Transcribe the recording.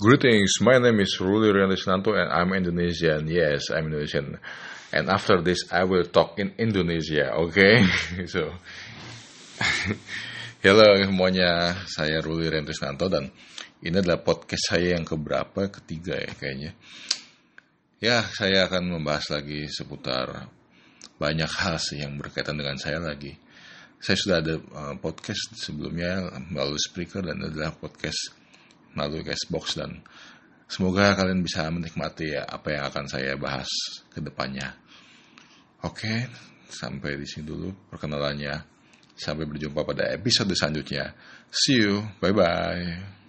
Greetings, my name is Ruli Rianto and I'm Indonesian. Yes, I'm Indonesian. And after this, I will talk in Indonesia, okay? so, hello semuanya, saya Ruli Rianto dan ini adalah podcast saya yang keberapa? Ketiga ya kayaknya. Ya, saya akan membahas lagi seputar banyak hal sih yang berkaitan dengan saya lagi. Saya sudah ada uh, podcast sebelumnya melalui Spreaker dan adalah podcast melalui Cashbox dan semoga kalian bisa menikmati ya apa yang akan saya bahas ke depannya. Oke, sampai di sini dulu perkenalannya. Sampai berjumpa pada episode selanjutnya. See you, bye bye.